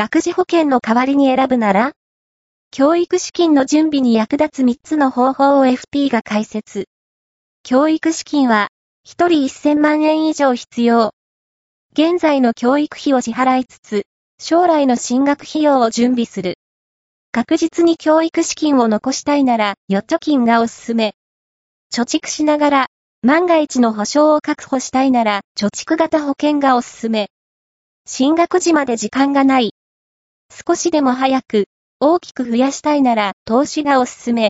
学児保険の代わりに選ぶなら教育資金の準備に役立つ3つの方法を FP が解説。教育資金は、1人1000万円以上必要。現在の教育費を支払いつつ、将来の進学費用を準備する。確実に教育資金を残したいなら、預貯金がおすすめ。貯蓄しながら、万が一の保証を確保したいなら、貯蓄型保険がおすすめ。進学時まで時間がない。少しでも早く、大きく増やしたいなら、投資がおすすめ。